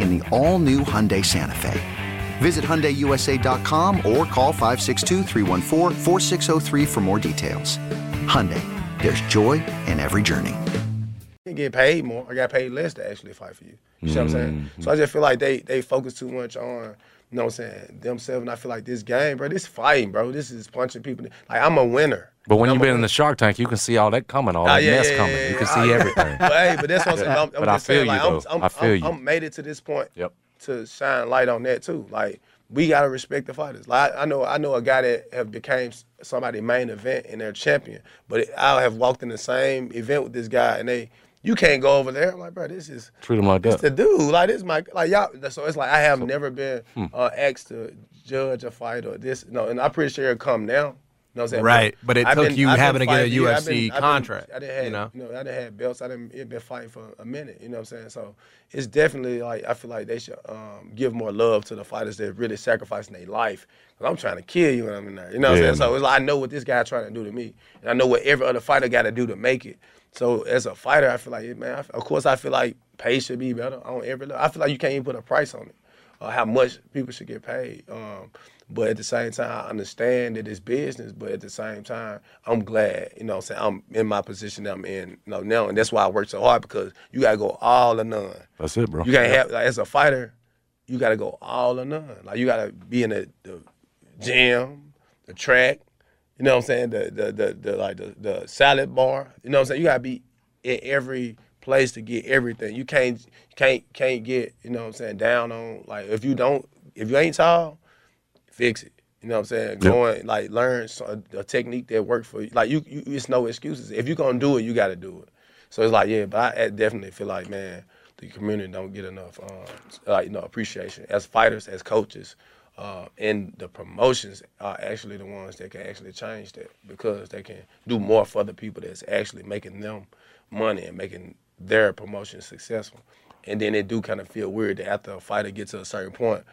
in the all new Hyundai Santa Fe. Visit HyundaiUSA.com or call 562 for more details. Hyundai, there's joy in every journey. I get paid more. I got paid less to actually fight for you. You know what I'm saying? Mm-hmm. So I just feel like they they focus too much on, you know what I'm saying, themselves. And I feel like this game, bro, this fighting, bro, this is punching people. Like, I'm a winner. But when you've been in the Shark Tank, you can see all that coming, all Ah, that yeah, mess yeah, coming. yeah, you can see everything. But, hey, but that's what I'm saying. I'm, I'm I just saying, feel you, like, I'm. I'm, I feel I'm, you. I'm made it to this point Yep. to shine light on that too. Like we gotta respect the fighters. Like I know, I know a guy that have became somebody main event and they're champion, but I have walked in the same event with this guy and they. You can't go over there. I'm like, bro, this is Treat them like that. the dude. Like this, my like y'all. So it's like I have never been hmm. uh, asked to judge a fight or this. No, and I'm pretty sure it'll come now. You know what I'm saying? Right, but it I've took you I've having to get a fighting- yeah, I've UFC been- I've been- contract, I didn't have, you know? you know, I didn't have belts. I didn't. It been fighting for a minute. You know what I'm saying? So it's definitely like I feel like they should um, give more love to the fighters that really sacrificing their life. Cause I'm trying to kill you when I'm in there. You know what Yeah, I'm saying? So it's like I know what this guy trying to do to me, and I know what every other fighter got to do to make it. So as a fighter, I feel like man. I, of course, I feel like pay should be better on every level. I feel like you can't even put a price on it, how much people should get paid. Um, but at the same time, I understand that it's business. But at the same time, I'm glad, you know, I'm saying I'm in my position that I'm in, you know, now, and that's why I work so hard because you gotta go all or none. That's it, bro. You can't have like as a fighter, you gotta go all or none. Like you gotta be in the, the gym, the track, you know what I'm saying, the the the, the like the, the salad bar. You know what I'm saying? You gotta be in every place to get everything. You can't can't can't get, you know what I'm saying, down on like if you don't if you ain't tall, fix it. You know what I'm saying? Going like learn a, technique that works for you. Like you, you, it's no excuses. If you're gonna do it, you got to do it. So it's like yeah, but I definitely feel like man, the community don't get enough, um, like you know, appreciation as fighters, as coaches, uh, and the promotions are actually the ones that can actually change that because they can do more for the people that's actually making them money and making their promotion successful. And then it do kind of feel weird that after a fighter gets to a certain point,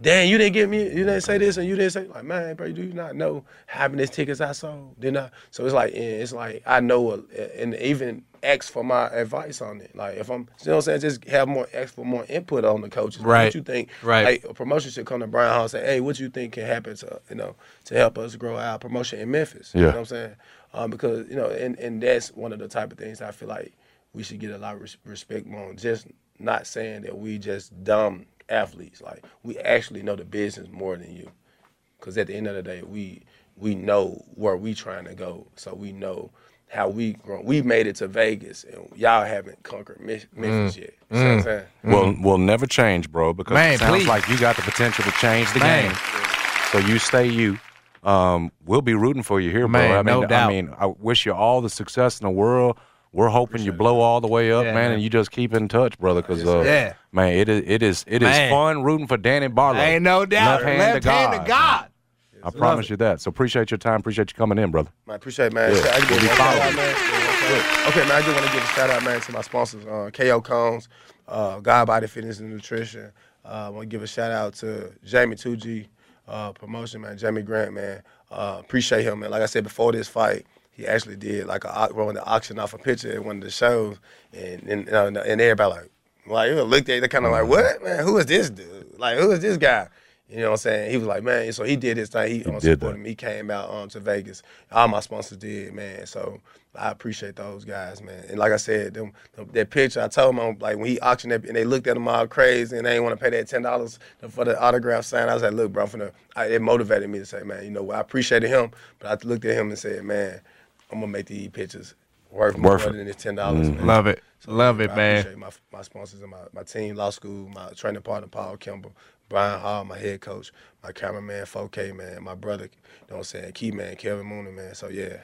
Damn, you didn't get me. You didn't say this, and you didn't say like, man, bro, do you not know how many tickets I sold? Didn't I? So it's like, it's like I know, uh, and even ask for my advice on it. Like if I'm, you know, what I'm saying, just have more, ask for more input on the coaches. Right. What you think? Right. Like a promotion should come to Brian Hall and say, hey, what you think can happen to, you know, to help us grow our promotion in Memphis? You Yeah. know what I'm saying? Um, because you know, and and that's one of the type of things I feel like we should get a lot of res- respect on. Just not saying that we just dumb athletes. Like we actually know the business more than you. Because at the end of the day, we we know where we trying to go. So we know how we grown. We made it to Vegas, and y'all haven't conquered Mich- Memphis mm. yet. You know what I'm mm. saying? Mm. Will will never change, bro. Because Man, it sounds please. like you got the potential to change the Man. game. So you stay you. Um, we'll be rooting for you here, bro. Man, I mean, no doubt. I mean, I wish you all the success in the world. We're hoping you blow all the way up, Yeah, man, man. and you just keep in touch, brother. Because uh, Yeah. man, it is it is it is Man. fun rooting for Danny Barlow. Ain't no doubt. Left hand Left to hand God. to God. I promise you that. So appreciate your time. Appreciate you coming in, brother. I appreciate it, man. Yeah, I we'll be shout out, man. Okay, man. I just want to give a shout out, man, to my sponsors, uh, KO Cones, uh, God Body Fitness and Nutrition. Uh, I want to give a shout out to Jamie 2G, uh, uh, promotion, man. Jamie Grant, man. Uh, appreciate him, man. Like I said before this fight, he actually did like a when the auction off a picture at one of the shows, and and, and everybody like like looked at it, they kind of like what man, who is this dude? Like who is this guy? You know what I'm saying? He was like, man, so he did his thing. He, he um, supported me. He came out um, to Vegas. All my sponsors did, man. So I appreciate those guys, man. And like I said, them, them, that picture, I told them, like when he auctioned it, and they looked at him all crazy, and they didn't want to pay that ten dollars for the autograph sign. I was like, look, bro, from the, I, it motivated me to say, man, you know, I appreciated him, but I looked at him and said, man, I'm gonna make these pictures worth more than this ten dollars. Mm. Love it, so, love it, I man. My my sponsors and my, my team, law school, my training partner Paul Kimball, Brian Hall, my head coach, my cameraman 4K man, my brother, you know what I'm saying, key man Kevin Mooney man. So yeah.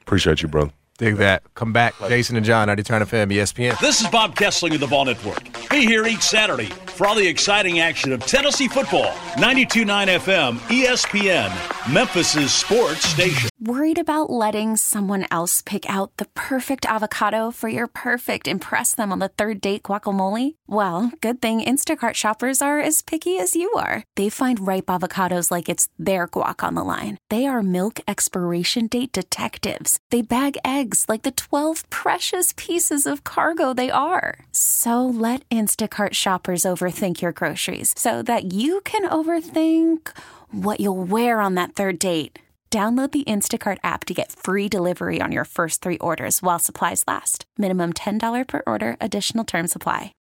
Appreciate you, brother. Dig that. Come back, Jason and John, 90 Turn FM, ESPN. This is Bob Kesling of the Vol Network. Be here each Saturday for all the exciting action of Tennessee football. 92.9 FM, ESPN, Memphis's sports station. Worried about letting someone else pick out the perfect avocado for your perfect impress them on the third date guacamole? Well, good thing Instacart shoppers are as picky as you are. They find ripe avocados like it's their guac on the line. They are milk expiration date detectives. They bag eggs like the 12 precious pieces of cargo they are. So let Instacart shoppers overthink your groceries so that you can overthink what you'll wear on that third date. Download the Instacart app to get free delivery on your first three orders while supplies last. Minimum $10 per order, additional term supply.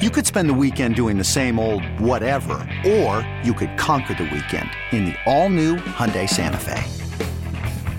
You could spend the weekend doing the same old whatever, or you could conquer the weekend in the all new Hyundai Santa Fe.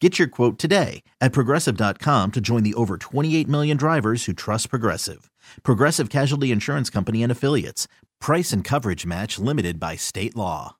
Get your quote today at progressive.com to join the over 28 million drivers who trust Progressive. Progressive Casualty Insurance Company and Affiliates. Price and coverage match limited by state law.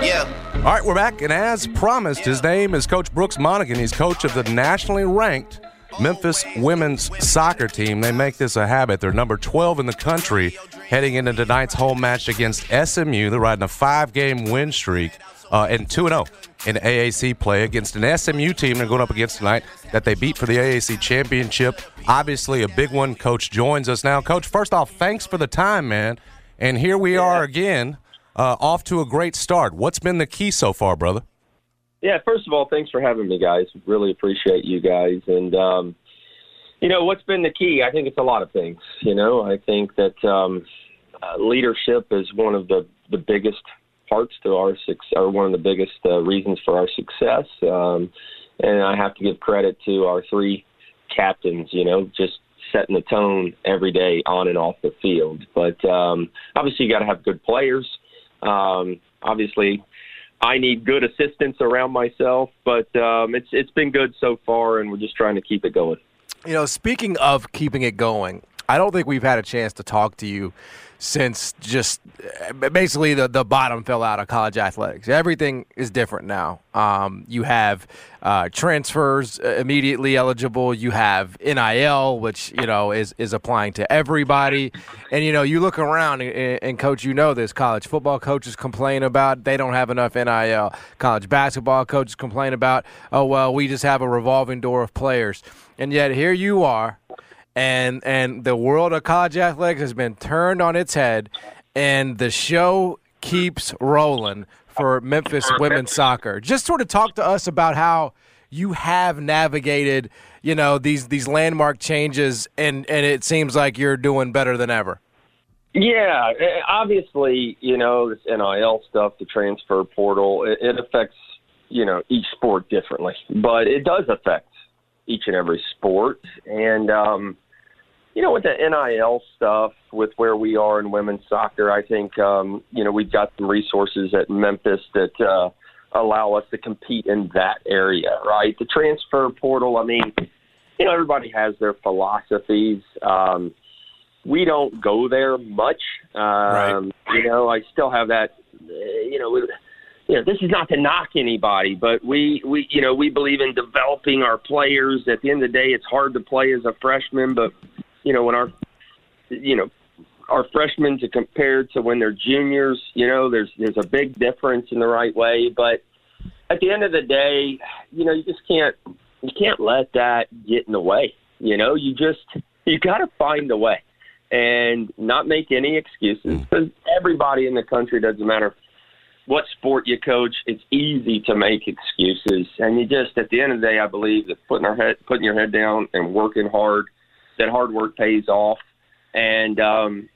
Yeah. All right, we're back, and as promised, his name is Coach Brooks Monaghan. He's coach of the nationally ranked Memphis women's soccer team. They make this a habit. They're number 12 in the country heading into tonight's home match against SMU. They're riding a five game win streak uh, and 2 0 in AAC play against an SMU team they're going up against tonight that they beat for the AAC championship. Obviously, a big one. Coach joins us now. Coach, first off, thanks for the time, man. And here we are again, uh, off to a great start. What's been the key so far, brother? Yeah, first of all, thanks for having me, guys. Really appreciate you guys. And, um, you know, what's been the key? I think it's a lot of things. You know, I think that um, uh, leadership is one of the, the biggest parts to our success, or one of the biggest uh, reasons for our success. Um, and I have to give credit to our three captains, you know, just setting the tone every day on and off the field. But um, obviously, you got to have good players. Um, obviously, I need good assistance around myself, but um, it's it's been good so far, and we're just trying to keep it going. You know, speaking of keeping it going, I don't think we've had a chance to talk to you since just basically the, the bottom fell out of college athletics. Everything is different now. Um, you have uh, transfers uh, immediately eligible. You have NIL, which you know is is applying to everybody. And you know, you look around and, and coach, you know this. College football coaches complain about they don't have enough NIL. College basketball coaches complain about, oh well, we just have a revolving door of players. And yet here you are and and the world of college athletics has been turned on its head, and the show keeps rolling for Memphis women's soccer. Just sort of talk to us about how you have navigated, you know, these these landmark changes, and and it seems like you're doing better than ever. Yeah, eh, obviously, you know, this NIL stuff, the transfer portal, it, it affects you know each sport differently, but it does affect each and every sport, and um, you know, with the NIL stuff, with where we are in women's soccer, I think um, you know we've got some resources at Memphis that uh, allow us to compete in that area, right? The transfer portal. I mean, you know, everybody has their philosophies. Um, we don't go there much. Um, right. You know, I still have that. You know, you know, this is not to knock anybody, but we, we, you know, we believe in developing our players. At the end of the day, it's hard to play as a freshman, but you know, when our, you know, our freshmen to compare to when they're juniors, you know, there's there's a big difference in the right way. But at the end of the day, you know, you just can't you can't let that get in the way. You know, you just you got to find a way and not make any excuses mm. because everybody in the country doesn't matter what sport you coach, it's easy to make excuses. And you just, at the end of the day, I believe that putting our head, putting your head down and working hard, that hard work pays off. And, um,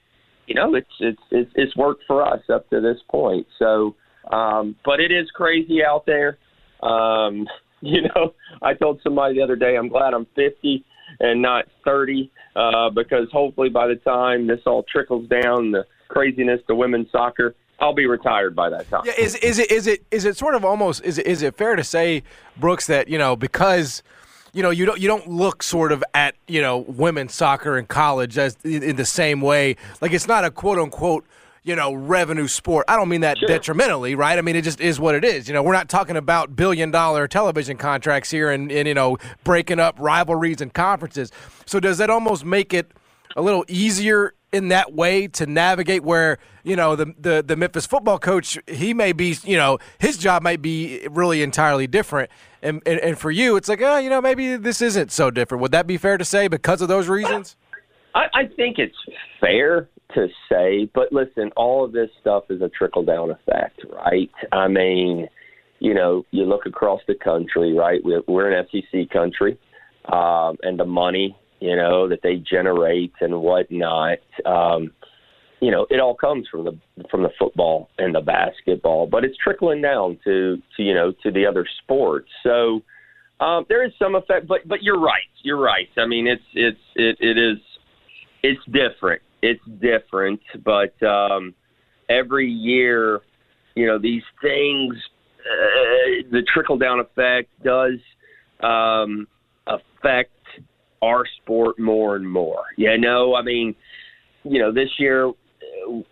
you know, it's, it's, it's, it's worked for us up to this point. So, um, but it is crazy out there. Um, you know, I told somebody the other day, I'm glad I'm 50 and not 30, uh, because hopefully by the time this all trickles down, the craziness to women's soccer, I'll be retired by that time. Yeah, is is it is it is it sort of almost is it, is it fair to say, Brooks, that you know because you know you don't you don't look sort of at you know women's soccer in college as in the same way like it's not a quote unquote you know revenue sport. I don't mean that Sure. detrimentally, right? I mean it just is what it is. You know, we're not talking about billion dollar television contracts here and, and you know breaking up rivalries and conferences. So does that almost make it a little easier in that way to navigate where you know the, the the Memphis football coach he may be you know his job might be really entirely different and and, and for you it's like oh you know maybe this isn't so different would that be fair to say because of those reasons I, I think it's fair to say, but listen, all of this stuff is a trickle down effect, right? I mean, you know, you look across the country, right? We're, we're an SEC country, um, and the money, you know, that they generate and whatnot. Um, you know, it all comes from the from the football and the basketball, but it's trickling down to to you know to the other sports. So um, there is some effect, but but you're right. You're right. I mean, it's it's it, it is it's different. It's different, but um, every year, you know, these things, uh, the trickle down effect does um, affect our sport more and more. You know, I mean, you know, this year, Uh,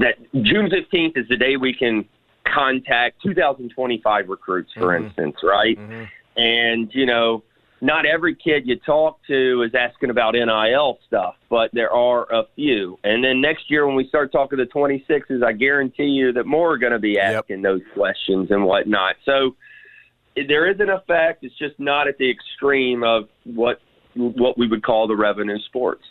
that June fifteenth is the day we can contact 2025 recruits, for mm-hmm. instance, right? Mm-hmm. And you know, not every kid you talk to is asking about NIL stuff, but there are a few. And then next year, when we start talking to 26s, I guarantee you that more are going to be asking those questions and whatnot. So there is an effect. It's just not at the extreme of what what we would call the revenue sports.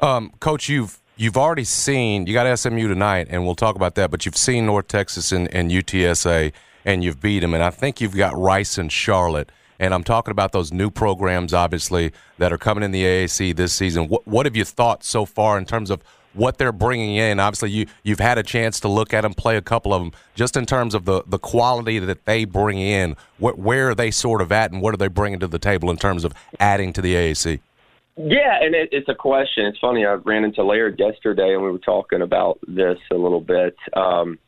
Um, Coach, you've you've already seen you got SMU tonight, and we'll talk about that. But you've seen North Texas and, and UTSA, and you've beat them. And I think you've got Rice and Charlotte. And I'm talking about those new programs, obviously, that are coming in the AAC this season. What what have you thought so far in terms of what they're bringing in? Obviously, you you've had a chance to look at them, play a couple of them, just in terms of the the quality that they bring in. Where are they sort of at, and what are they bringing to the table in terms of adding to the AAC? Yeah, and it, it's a question. It's funny. I ran into Laird yesterday, and we were talking about this a little bit. Um,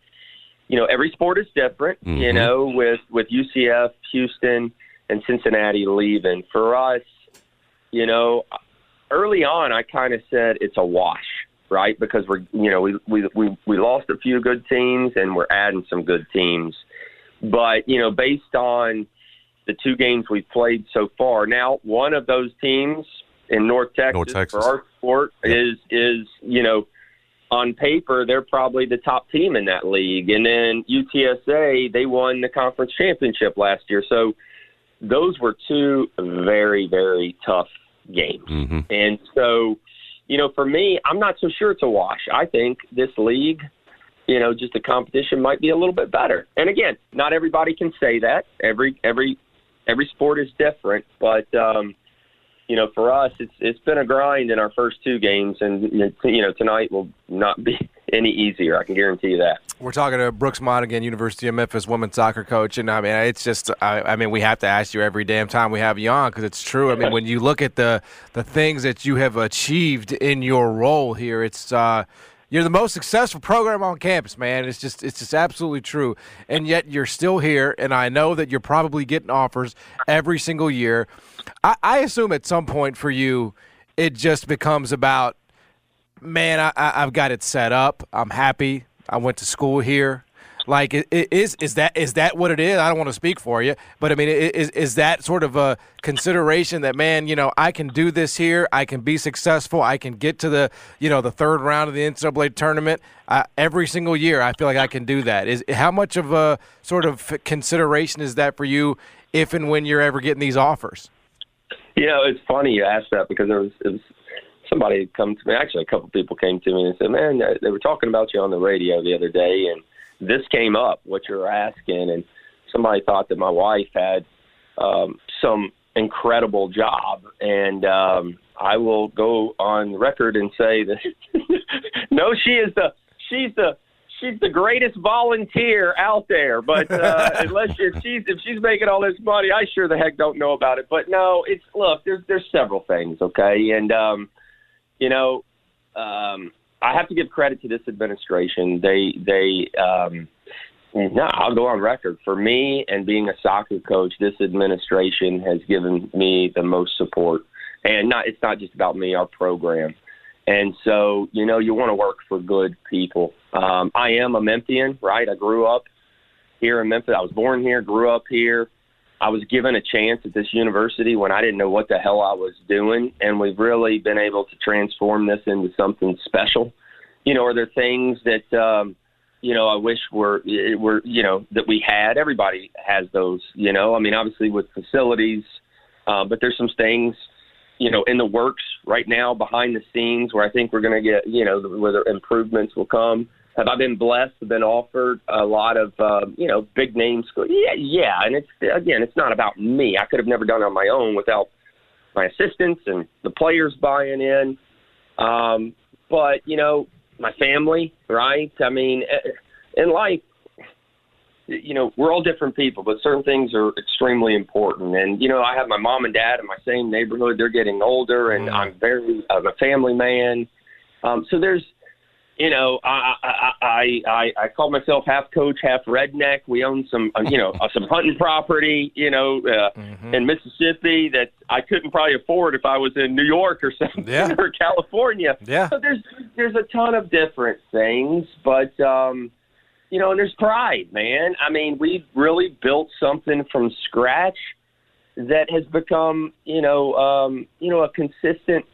you know, every sport is different. You Mhm. know, with with UCF, Houston, and Cincinnati leaving. For us, you know, early on, I kind of said it's a wash, right? Because we're, you know, we we we we lost a few good teams, and we're adding some good teams. But you know, based on the two games we've played so far, now one of those teams in North Texas, North Texas. for our sport is is you know on paper they're probably the top team in that league, and then UTSA they won the conference championship last year, so those were two very very tough games, Mm-hmm. and so you know for me I'm not so sure it's a wash. I think this league. You know, just the competition might be a little bit better. And again, not everybody can say that. Every every every sport is different, but um, you know, for us, it's it's been a grind in our first two games, and you know, tonight will not be any easier. I can guarantee you that. We're talking to Brooks Monaghan, University of Memphis women's soccer coach, and I mean, it's just, I, I mean, we have to ask you every damn time we have you on because it's true. I mean, when you look at the the things that you have achieved in your role here, it's uh, you're the most successful program on campus, man. It's just, it's just absolutely true. And yet you're still here, and I know that you're probably getting offers every single year. I, I assume at some point for you, it just becomes about man, I, I, I've got it set up. I'm happy. I went to school here. Like, is is that is that what it is? I don't want to speak for you, but I mean, is is that sort of a consideration that man, you know, I can do this here, I can be successful, I can get to the you know the third round of the NCAA tournament every single year. I feel like I can do that. Is how much of a sort of consideration is that for you, if and when you're ever getting these offers? You know, it's funny you asked that because there was, it was somebody come to me. Actually, a couple people came to me and said, "Man, they were talking about you on the radio the other day, and this came up what you're asking." And somebody thought that my wife had um, some incredible job, and um, I will go on record and say that no, she is the she's the she's the greatest volunteer out there. But uh, unless if she's if she's making all this money, I sure the heck don't know about it. But no, it's look, there's there's several things, okay, and um, you know, um, I have to give credit to this administration. They they um, no, I'll go on record. For me and being a soccer coach, this administration has given me the most support. And not it's not just about me, our program. And so, you know, you want to work for good people. Um, I am a Memphian, right? I grew up here in Memphis. I was born here, grew up here. I was given a chance at this university when I didn't know what the hell I was doing, and we've really been able to transform this into something special. You know, are there things that um, you know I wish were were you know that we had? Everybody has those. You know, I mean, obviously with facilities, uh, but there's some things you know in the works right now behind the scenes where I think we're going to get you know where the improvements will come have I been blessed? Been offered a lot of uh, you know big name schools? Yeah, yeah. And it's again, it's not about me. I could have never done it on my own without my assistants and the players buying in. Um, but you know, my family, right? I mean, eh, in life, you know, we're all different people, but certain things are extremely important. And you know, I have my mom and dad in my same neighborhood. They're getting older, and mm. I'm very I'm a family man. Um, so there's you know, I I I I, I call myself half coach, half redneck. We own some, uh, you know, uh, some hunting property, you know, uh, mm-hmm. in Mississippi that I couldn't probably afford if I was in New York or something yeah. or California. Yeah. So there's there's a ton of different things, but um, you know, and there's pride, man. I mean, we've really built something from scratch that has become, you know, um, you know, a consistent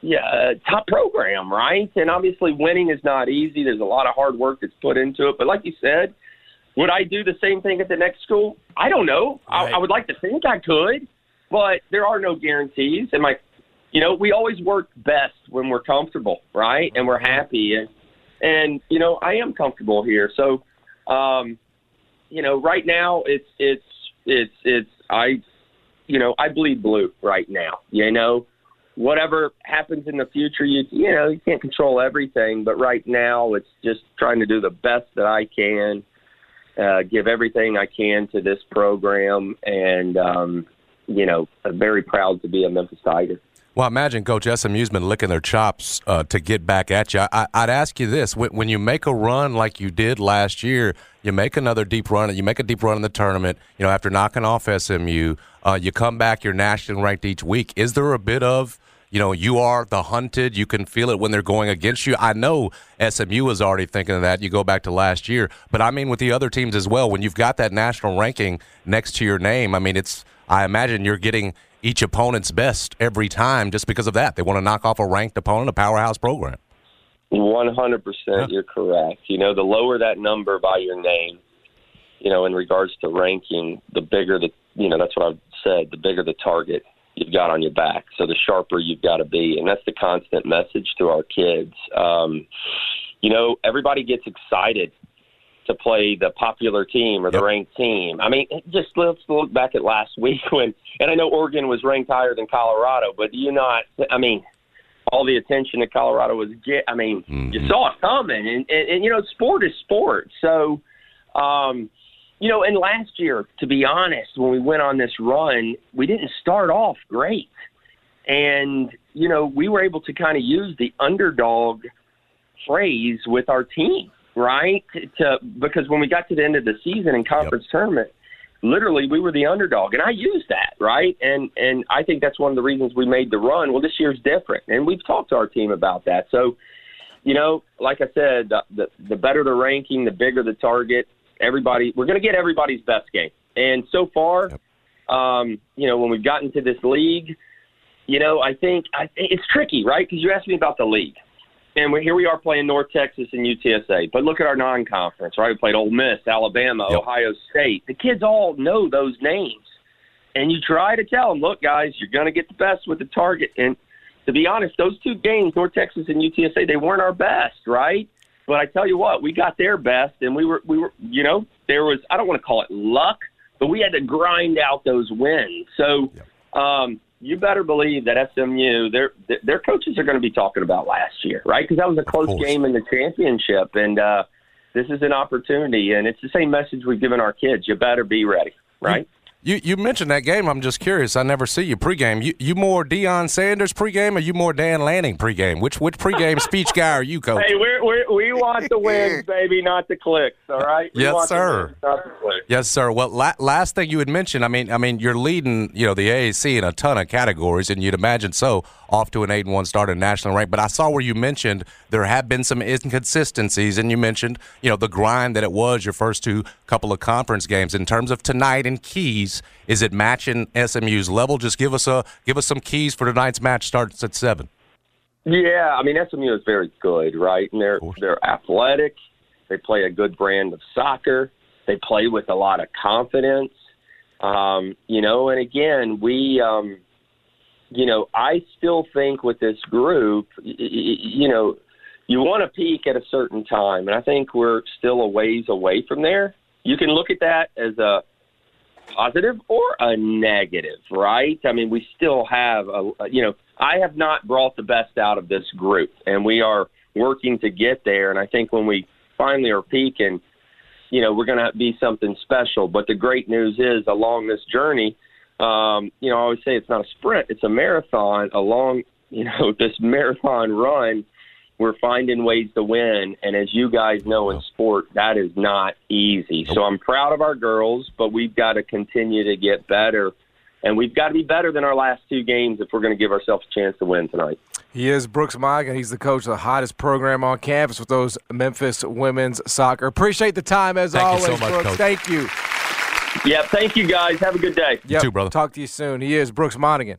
yeah, uh, top program, right? And obviously, winning is not easy. There's a lot of hard work that's put into it. But like you said, would I do the same thing at the next school? I don't know. Right. I, I would like to think I could, but there are no guarantees. And my, you know, we always work best when we're comfortable, right? And we're happy. And and you know, I am comfortable here. So, um, you know, right now it's it's it's it's I, you know, I bleed blue right now. You know whatever happens in the future, you you know you can't control everything, but right now it's just trying to do the best that I can, uh, give everything I can to this program, and um, you know I'm very proud to be a Memphis Tiger. Well, imagine Coach SMU's been licking their chops uh, to get back at you. I, would ask you this: when, when, you make a run like you did last year, you make another deep run. You make a deep run in the tournament. You know, after knocking off SMU, uh, you come back. You're nationally ranked each week. Is there a bit of you know, you are the hunted. You can feel it when they're going against you. I know SMU was already thinking of that. You go back to last year, but I mean with the other teams as well. When you've got that national ranking next to your name, I mean it's. I imagine you're getting each opponent's best every time just because of that. They want to knock off a ranked opponent, a powerhouse program. One hundred percent, you're correct. You know, the lower that number by your name, you know, in regards to ranking, the bigger the, you know, that's what I've said. The bigger the target, you've got on your back. So the sharper you've got to be, and that's the constant message to our kids. Um, you know, everybody gets excited to play the popular team or the yep. ranked team. I mean, just let's look back at last week when, and I know Oregon was ranked higher than Colorado, but do you not? I mean, all the attention that Colorado was get. I mean, mm-hmm. you saw it coming, and, and, and you know, sport is sport. So, um, you know, and last year, to be honest, when we went on this run, we didn't start off great. And, you know, we were able to kind of use the underdog phrase with our team, right? To because when we got to the end of the season in conference yep. tournament, literally we were the underdog and I used that, right? And and I think that's one of the reasons we made the run. Well, this year's different. And we've talked to our team about that. So, you know, like I said, the the, the better the ranking, the bigger the target everybody. We're going to get everybody's best game. And so far, yep. um, you know, when we've gotten to this league, you know, I think I, it's tricky, right? Because you asked me about the league, and we, here we are playing North Texas and UTSA. But look at our non-conference, right? We played Ole Miss, Alabama, yep. Ohio State. The kids all know those names, and you try to tell them, look, guys, you're going to get the best with the target. And to be honest, those two games, North Texas and UTSA, they weren't our best, right? But I tell you what, we got their best, and we were, we were, you know, there was, I don't want to call it luck, but we had to grind out those wins. So. Yep. Um, you better believe that SMU, their their coaches are going to be talking about last year, right? Because that was a close game in the championship, and uh, this is an opportunity, and it's the same message we've given our kids. You better be ready, right? You you mentioned that game. I'm just curious. I never see you pregame. You you more Deion Sanders pregame, or you more Dan Lanning pregame? Which which pregame speech guy are you, coach? Hey, we're, we're, we want the wins, baby, not the clicks. All right. We yes, sir. Wins, yes, sir. Well, la- last thing you had mentioned. I mean, I mean, you're leading, you know, the AAC in a ton of categories, and you'd imagine so off to an eight and one start in national rank. But I saw where you mentioned there have been some inconsistencies, and you mentioned, you know, the grind that it was your first two couple of conference games. In terms of tonight and keys, is it matching SMU's level? Just give us a give us some keys for tonight's match. Starts at seven. Yeah, I mean SMU is very good, right? And they're they're athletic. They play a good brand of soccer. They play with a lot of confidence. Um, you know, and again, we um, you know, I still think with this group, you know, you want to peak at a certain time, and I think we're still a ways away from there. You can look at that as a positive or a negative, right? I mean, we still have a, you know, I have not brought the best out of this group, and we are working to get there. And I think when we finally are peaking, you know, we're going to be something special. But the great news is, along this journey, um, you know, I always say it's not a sprint; it's a marathon. Along, you know, this marathon run, we're finding ways to win. And as you guys know in sport, that is not easy. So I'm proud of our girls, but we've got to continue to get better. And we've got to be better than our last two games if we're going to give ourselves a chance to win tonight. He is Brooks Monaghan. He's the coach of the hottest program on campus with those Memphis women's soccer. Appreciate the time as Thank always, so much, Brooks. Coach. Thank you. Yeah, thank you guys. Have a good day. You too, brother. Talk to you soon. He is Brooks Monaghan,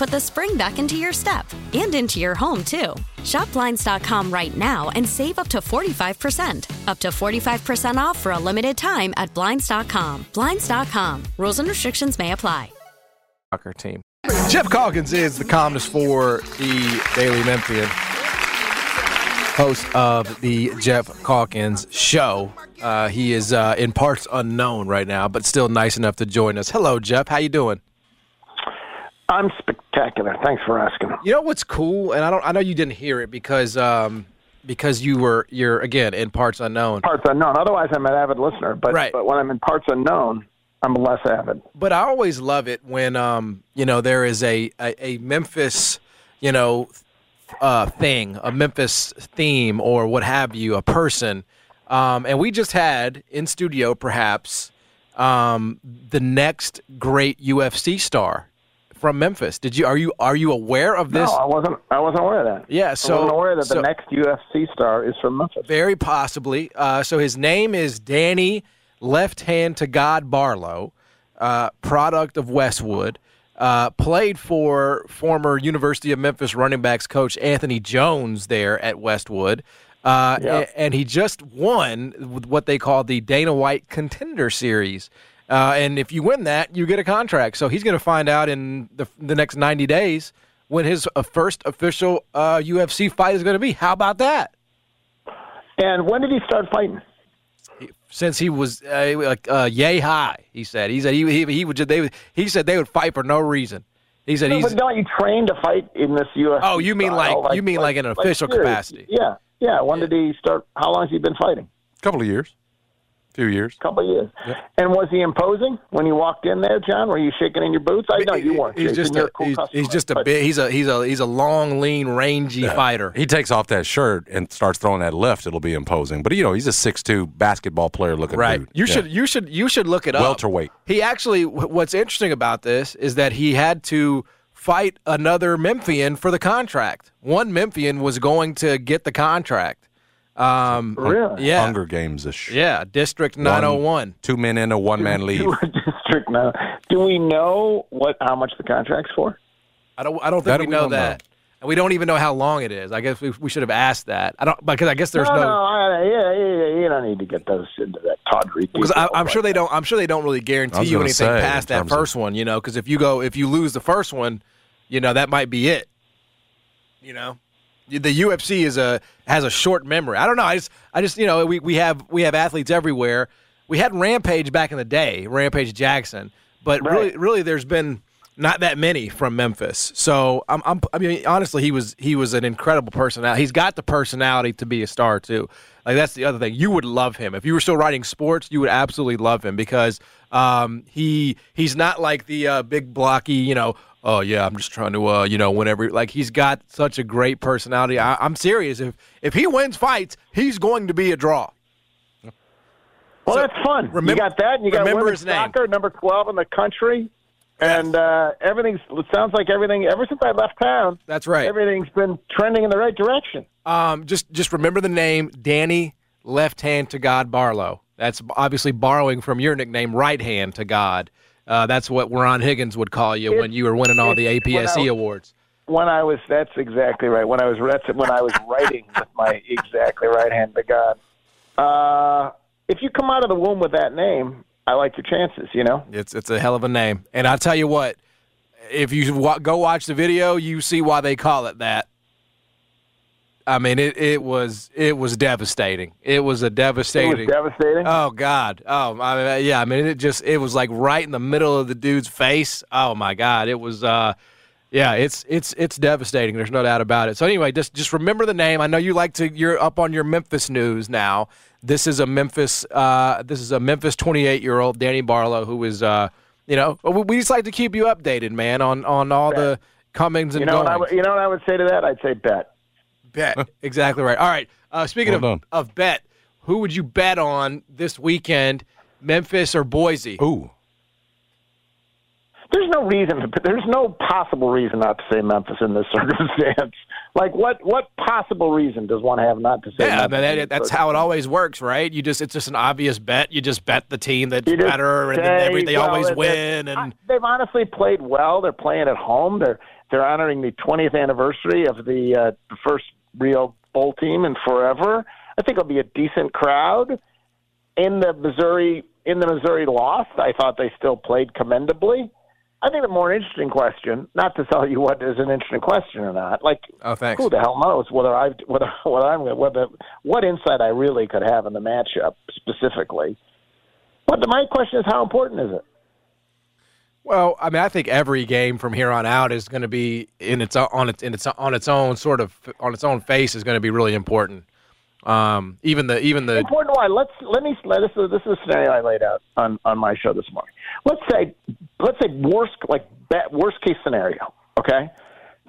put the spring back into your step and into your home, too. Shop Blinds.com right now and save up to 45%. Up to 45% off for a limited time at Blinds.com. Blinds.com. Rules and restrictions may apply. Soccer team. Geoff Calkins is the columnist for the Daily Memphian, host of the Geoff Calkins Show. Uh, he is uh, in parts unknown right now, but still nice enough to join us. Hello, Geoff. How you doing? I'm spectacular. Thanks for asking. You know what's cool, and I don't. I know you didn't hear it because um, because you were you're again in parts unknown. Parts unknown. Otherwise, I'm an avid listener. But Right. but when I'm in parts unknown, I'm less avid. But I always love it when um you know there is a a, a Memphis you know uh thing, a Memphis theme or what have you, a person. Um, and we just had in studio perhaps um the next great UFC star from Memphis. Did you are you are you aware of this? No, I wasn't. I wasn't aware of that. Yeah, so I wasn't aware that so- the next UFC star is from Memphis. Very possibly. Uh, so his name is Danny Left Hand to God Barlow, uh, product of Westwood. Uh, played for former University of Memphis running backs coach Anthony Jones there at Westwood. Uh, a- and he just won with what they call the Dana White Contender Series. Uh, and if you win that, you get a contract. So he's going to find out in the, the next 90 days when his uh, first official uh, UFC fight is going to be. How about that? And when did he start fighting? since he was uh, like uh, yay high. He said. He said he he, he would just they would, he said they would fight for no reason. He said No, he's but don't you train to fight in this UFC? Oh, you mean style? like- you mean like in an official serious. capacity? Yeah, yeah. When did he start? How long has he been fighting? A couple of years, few years. couple of years. And was he imposing when you walked in there, John? Were you shaking in your boots? I know you weren't. he's just You're a cool he's, customer, he's just a but- bit he's a he's a he's a long lean rangy fighter. He takes off that shirt and starts throwing that left. It'll be imposing. But you know, he's a six-two basketball player looking Right. dude. You Yeah. should you should you should look it up. welterweight. He actually what's interesting about this is that he had to fight another Memphian for the contract. One Memphian was going to get the contract. Um, Really? Yeah. Hunger Games ish. Yeah, District 901. Two men in a one-man lead. district now. Do we know what how much the contract's for? I don't. I don't think That we we know don't know. that, and we don't even know how long it is. I guess we, we should have asked that. I don't because I guess there's no, no. no. I, yeah, yeah, you don't need to get those into that tawdry. because I, detail, I'm sure but- they don't. I'm sure they don't really guarantee you anything say, past that terms of- first one. You know, because if you go, if you lose the first one, you know that might be it. You know, the UFC is a has a short memory. I don't know. I just, I just, you know, we, we have we have athletes everywhere. We had Rampage back in the day, Rampage Jackson, but really, really, there's been not that many from Memphis. So I'm, I'm, I mean, honestly, he was he was an incredible personality. He's got the personality to be a star too. Like that's the other thing. You would love him if you were still writing sports. You would absolutely love him because um, he he's not like the uh, big blocky, you know. Oh yeah, I'm just trying to uh, you know whenever like he's got such a great personality. I, I'm serious. If if he wins fights, he's going to be a draw. Well, that's fun. remember- you got that, and you got remember women's his name. soccer, number twelve in the country, and uh, everything's. It sounds like everything. Ever since I left town, That's right. everything's been trending in the right direction. Um, just just remember the name Danny Left Hand to God Barlow. That's obviously borrowing from your nickname Right Hand to God. Uh, that's what Ron Higgins would call you when you were winning all the when APSE I- awards. When I was, that's exactly right. When I was, that's when I was writing with my exactly right hand to God. Uh, if you come out of the womb with that name, I like your chances. You know. It's it's a hell of a name, and I'll tell you what. If you go watch the video, you see why they call it that. I mean, it, it was it was devastating. It was a devastating. It was devastating. Oh God! Oh, I mean, yeah. I mean, it just it was like right in the middle of the dude's face. Oh my God! It was. uh Yeah, it's it's it's devastating. There's no doubt about it. So anyway, just just remember the name. I know you like to. You're up on your Memphis news now. This is a Memphis. Uh, this is a Memphis 28 year old Danny Barlow who is. Uh, you know, we, we just like to keep you updated, man, on on all the comings and you know what I goings. you know what I would say to that? I'd say bet. Bet. exactly right. All right. Uh, speaking Well of, of bet, who would you bet on this weekend, Memphis or Boise? Ooh. There's no reason. To, there's no possible reason not to say Memphis in this circumstance. Like what? What possible reason does one have not to say? Yeah, Memphis mean, that, that's how it always works, right? You just it's just an obvious bet. You just bet the team that's You just better, and say, every, they well, always win. it- And they've honestly played well. They're playing at home. They're they're honoring the 20th anniversary of the, uh, the first real bowl team in forever. I think it'll be a decent crowd. In the Missouri in the Missouri loss, I thought they still played commendably. I think the more interesting question, not to tell you what is an interesting question or not, like oh, thanks. who the hell knows whether I whether what I'm whether what insight I really could have in the matchup specifically. But the, my question is, how important is it? Well, I mean, I think every game from here on out is going to be in its on its in its on its own sort of on its own face is going to be really important. Um, even the even the important why. Let's let me. Let, this is this is a scenario I laid out on on my show this morning. Let's say let's say worst like bet, worst case scenario. Okay,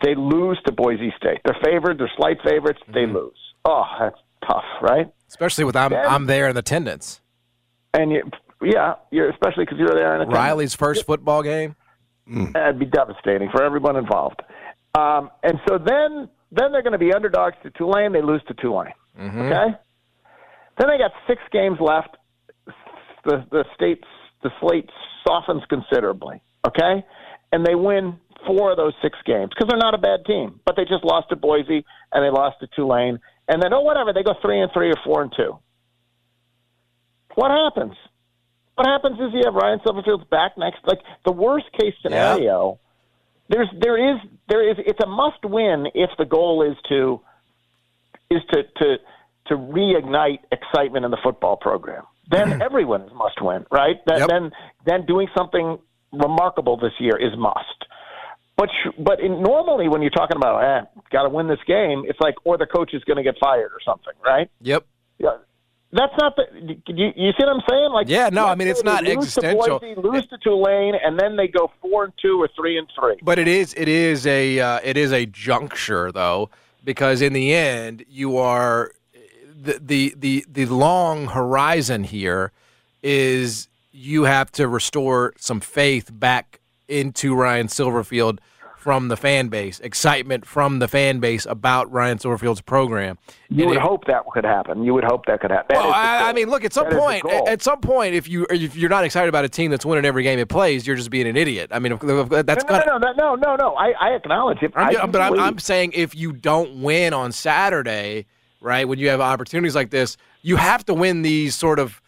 they lose to Boise State. They're favored. They're slight favorites. They lose. Oh, that's tough, right? especially with I'm Then- I'm there in attendance. And you, yeah, you're especially because you're there in attendance. Riley's first football game. That'd be devastating for everyone involved. Um, and so then, then they're going to be underdogs to Tulane. They lose to Tulane. Okay. Then they got six games left. The the state's the slate softens considerably. Okay, and they win four of those six games because they're not a bad team, but they just lost to Boise and they lost to Tulane, and then oh whatever they go three and three or four and two. What happens? What happens is you have Ryan Silverfield's back next. Like the worst case scenario, there's there is there is it's a must win if the goal is to is to to to reignite excitement in the football program. Then everyone's must win, right? Then then then doing something remarkable this year is must. But sh- but in, normally when you're talking about eh, got to win this game, it's like or the coach is going to get fired or something, right? Yep. Yeah. That's not the. You, you see what I'm saying? Like, Yeah, no, I mean, it's not existential. To Boise, lose to Tulane, and then they go four and two or three and three. But it is it is a uh, it is a juncture though because in the end you are the the the, the long horizon here is you have to restore some faith back into Ryan Silverfield from the fan base, excitement from the fan base about Ryan Silverfield's program. You And would it- hope that could happen. You would hope that could happen. That well, I, I mean, look. At some That point, at some point, if you if you're not excited about a team that's winning every game it plays, you're just being an idiot. I mean, that's no, gonna, no, no, no, no, no. I, I acknowledge it. I'm, I but I'm, I'm saying if you don't win on Saturday, right, when you have opportunities like this, you have to win these sort of,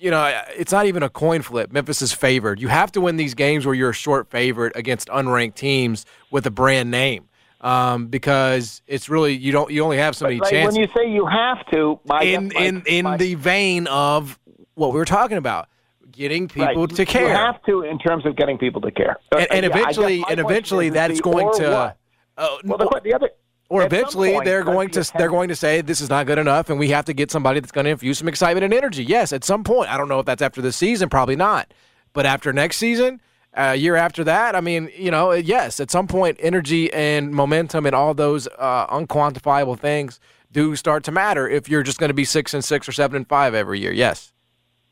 you know, it's not even a coin flip. Memphis is favored. You have to win these games where you're a short favorite against unranked teams with a brand name. Um, because it's really you don't you only have so many like, chances when you say you have to, my, in my, in in the vein of what we were talking about, getting people right. to care. You have to in terms of getting people to care. and, and yeah, eventually, and eventually, is, is that's going to. Uh, well, the, the other. Or at eventually point, they're going to they're going to say this is not good enough, and we have to get somebody that's going to infuse some excitement and energy. Yes, at some point. I don't know if that's after this season, probably not, but after next season, a year after that, I mean, you know, yes, at some point, energy and momentum and all those uh, unquantifiable things do start to matter if you're just going to be six and six or seven and five every year. Yes.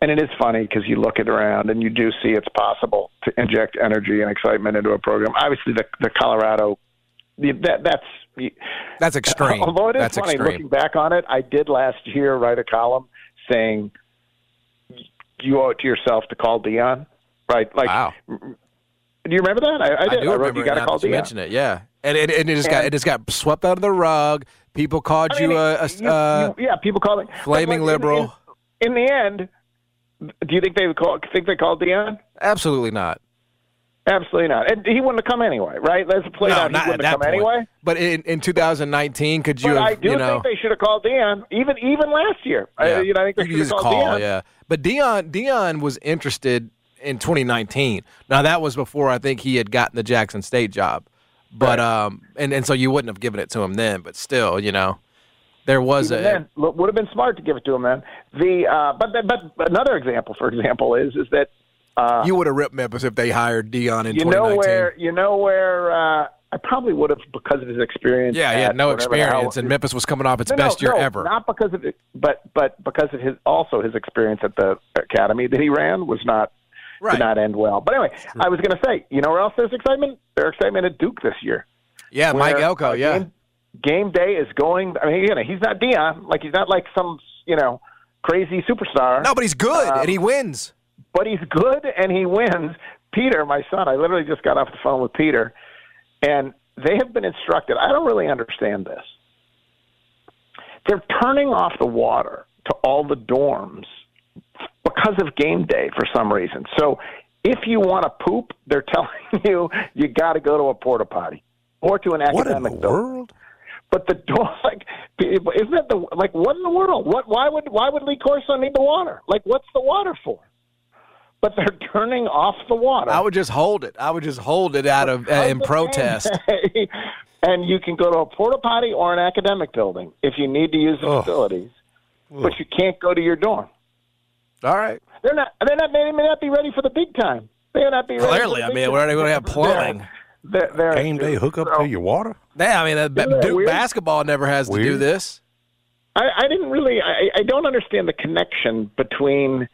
And it is funny because you look it around and you do see it's possible to inject energy and excitement into a program. Obviously, the the Colorado, the, that that's That's extreme. Although it is That's funny extreme. looking back on it, I did last year write a column saying you owe it to yourself to call Dion. Right? Like, wow. Do you remember that? I, I did. do I remember you got to call Dion. mention it. Yeah, and it, and it just got And- it just got swept under the rug. People called I mean, you a, a, you- uh, you- yeah, people call it flaming in- liberal. In, in the end, do you think they would call? Think they called Dion? Absolutely not. Absolutely not. And he wouldn't have come anyway, right? Let's play No, out. He not at wouldn't have come point. anyway. But in, in 2019, could you but have, I do you know, think they should have called Dion, even even last year. I, Yeah. you know, I think they should have just called call, Dion. yeah. But Dion Dion was interested in 2019. Now that was before I think he had gotten the Jackson State job. But um, and and so you wouldn't have given it to him then. But still, you know, there was Even a then, would have been smart to give it to him then. The uh, but but another example, for example, is is that uh, you would have ripped Memphis if they hired Dion in you 2019. know where you know where uh, I probably would have because of his experience. yeah, he had no whatever the hell- experience, and Memphis was coming off its No, no, best year no, ever. Not because of it, but but because of his also his experience at the academy that he ran was not Right. did not end well. But anyway, I was going to say, you know where else there's excitement? There's excitement at Duke this year. yeah, Mike Elko. Yeah, Game, game day is going. I mean, you know, he's not Dion. Like he's not like some you know crazy superstar. no, but he's good Um, and he wins. But he's good and he wins. Peter, my son, I literally just got off the phone with Peter, and they have been instructed. I don't really understand this. They're turning off the water to all the dorms because of game day for some reason. So if you want to poop, they're telling you you got to go to a porta potty or to an What in academic the building. world? But the door, like, isn't that the like? What in the world? What? Why would why would Lee Corso need the water? Like, what's the water for? But they're turning off the water. I would just hold it. I would just hold it out of uh, in protest. and you can go to a porta potty or an academic building if you need to use the Ugh. facilities. but you can't go to your dorm. All right. They're not. They're not. They may not be ready for the big time. They may not be ready. Clearly, for I mean, big where are they going to have plumbing? They're, they're, Game day hookup to your water? Yeah, I mean, uh, Isn't that Duke weird? basketball never has to do this. I, I didn't really. I, I don't understand the connection between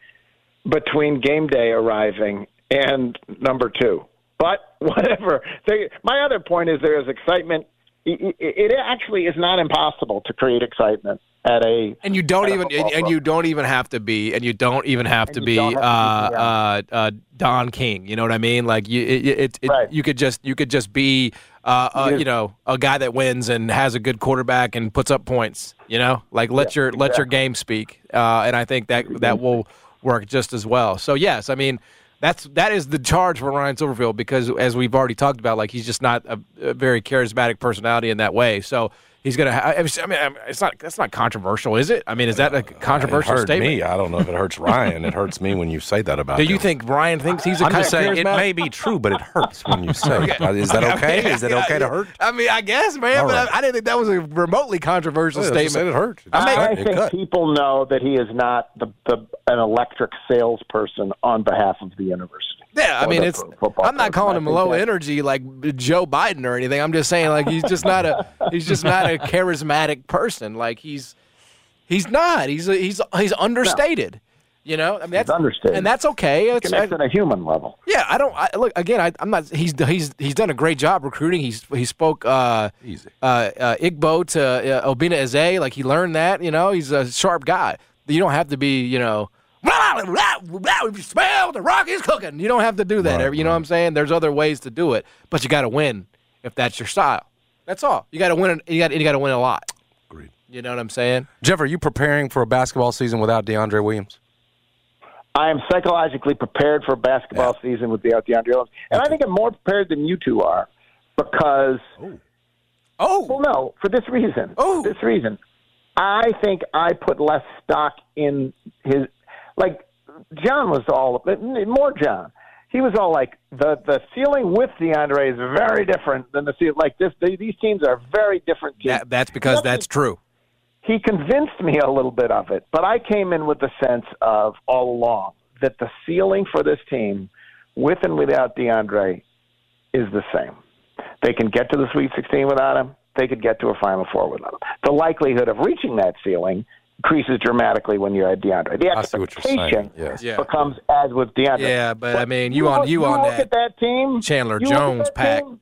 between game day arriving and number two. But whatever. They, my other point is there is excitement. It, it, it actually is not impossible to create excitement at a And you don't even and, and you don't even have to be and you don't even have to be have uh, to be, yeah. uh, uh, Don King. You know what I mean? Like you, it, it, it Right. you could just you could just be uh, uh, You you know a guy that wins and has a good quarterback and puts up points. You know, like let your let your game speak. Uh, and I think that that will work just as well. So yes, I mean. That's that is the charge for Ryan Silverfield because as we've already talked about, like he's just not a, a very charismatic personality in that way. So he's gonna. Ha- I mean, it's not that's not controversial, is it? I mean, is that a uh, controversial it hurt statement? me. I don't know if it hurts Ryan. It hurts me when you say that about Do you think Ryan thinks he's a I'm kind just of saying it may be true, but it hurts when you say it. Is that okay? Is that okay to hurt? I mean, I guess, man, All but right. I, I didn't think that was a remotely controversial Yeah, that's what I statement. said it hurt. It I, I cut. It think cut. people know that he is not the, the an electric salesperson on behalf of the university. Yeah, I mean, it's. I'm not calling him low that- energy like Joe Biden or anything. I'm just saying, like, he's just not a. He's just not a charismatic person. Like he's, he's not. He's he's he's understated. You know, I mean, that's understated. and that's okay. It's, Connects at a human level. Yeah, I don't I, look again. I, I'm not. He's he's he's done a great job recruiting. He's he spoke uh, Easy. uh, uh, Igbo to uh, Obinna Eze. Like he learned that. You know, he's a sharp guy. You don't have to be. You know. If you smell the rock is cooking, you don't have to do that. Right, you know what I'm saying? There's other ways to do it, but you got to win if that's your style. That's all. You got to win. You got you got to win a lot. Agreed. You know what I'm saying? Geoff, are you preparing for a basketball season without DeAndre Williams? I am psychologically prepared for a basketball season with the DeAndre Williams, and I think I'm more prepared than you two are because. Oh. oh, well, no, for this reason. Oh, this reason. I think I put less stock in his. Like John was all more John. He was all like the the ceiling with DeAndre is very different than the ceiling. Like this, they, these teams are very different teams. That, that's because that's true. he convinced me a little bit of it, but I came in with the sense of all along that the ceiling for this team, with and without DeAndre, is the same. They can get to the Sweet 16 without him. They could get to a Final Four without him. The likelihood of reaching that ceiling increases dramatically when you add DeAndre. The I see what you're saying. expectation Yes. Yeah. becomes as with DeAndre. Yeah, but I mean, you look- on you on that. look that at that team, Chandler you look at Jones that pack. team,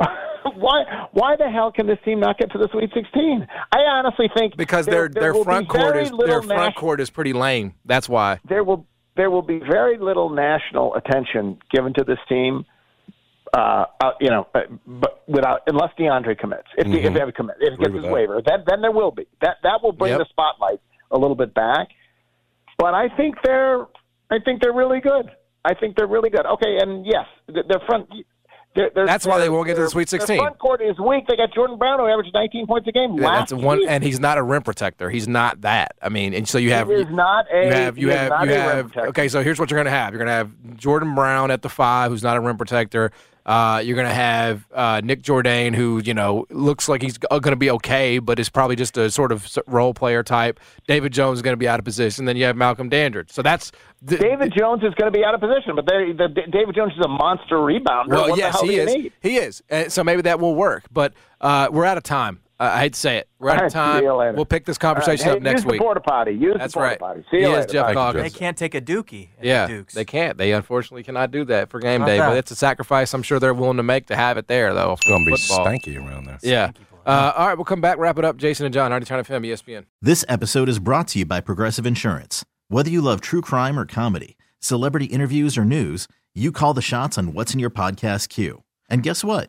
why why the hell can this team not get to the Sweet 16? I honestly think because there, their their front court is their front nas- court is pretty lame. That's why. there will there will be very little national attention given to this team. Uh, uh, you know, uh, but without unless DeAndre commits, if Mm-hmm. he if he ever commits, if he gets his that. waiver, then then there will be that that will bring Yep. the spotlight a little bit back. But I think they're I think they're really good. I think they're really good. Okay, and yes, their front. They're, they're, That's why they won't get to the Sweet 16. Their front court is weak. They got Jordan Brown who averaged 19 points a game Yeah, last that's one, season. and he's not a rim protector. He's not that. I mean, and so you have He is not a you have you have you have okay. So here's what you're gonna have. You're gonna have Jordan Brown at the five, who's not a rim protector. Uh, you're gonna have uh, Nick Jourdain, who you know looks like he's going to be okay, but is probably just a sort of role player type. David Jones is going to be out of position. Then you have Malcolm Dandridge. So that's David Jones is going to be out of position, but they, the, David Jones is a monster rebounder. Well, what yes, the hell he do you is. He is. So maybe that will work. But uh, we're out of time. Uh, I'd say it. We're out of right, time. see you later. We'll pick this conversation All right, up hey, next use week. The porta potty. Use That's the porta right. potty. See he you is later. Geoff Bye. Calkins. They can't take a dookie. at the Yeah, Dukes. they can't. They unfortunately cannot do that for game Not day. that. But it's a sacrifice I'm sure they're willing to make to have it there, though. It's going to be football. stanky around there. Yeah. Uh, all right, we'll come back, wrap it up. Jason and John, 90 FM, ESPN. This episode is brought to you by Progressive Insurance. Whether you love true crime or comedy, celebrity interviews or news, you call the shots on what's in your podcast queue. And guess what?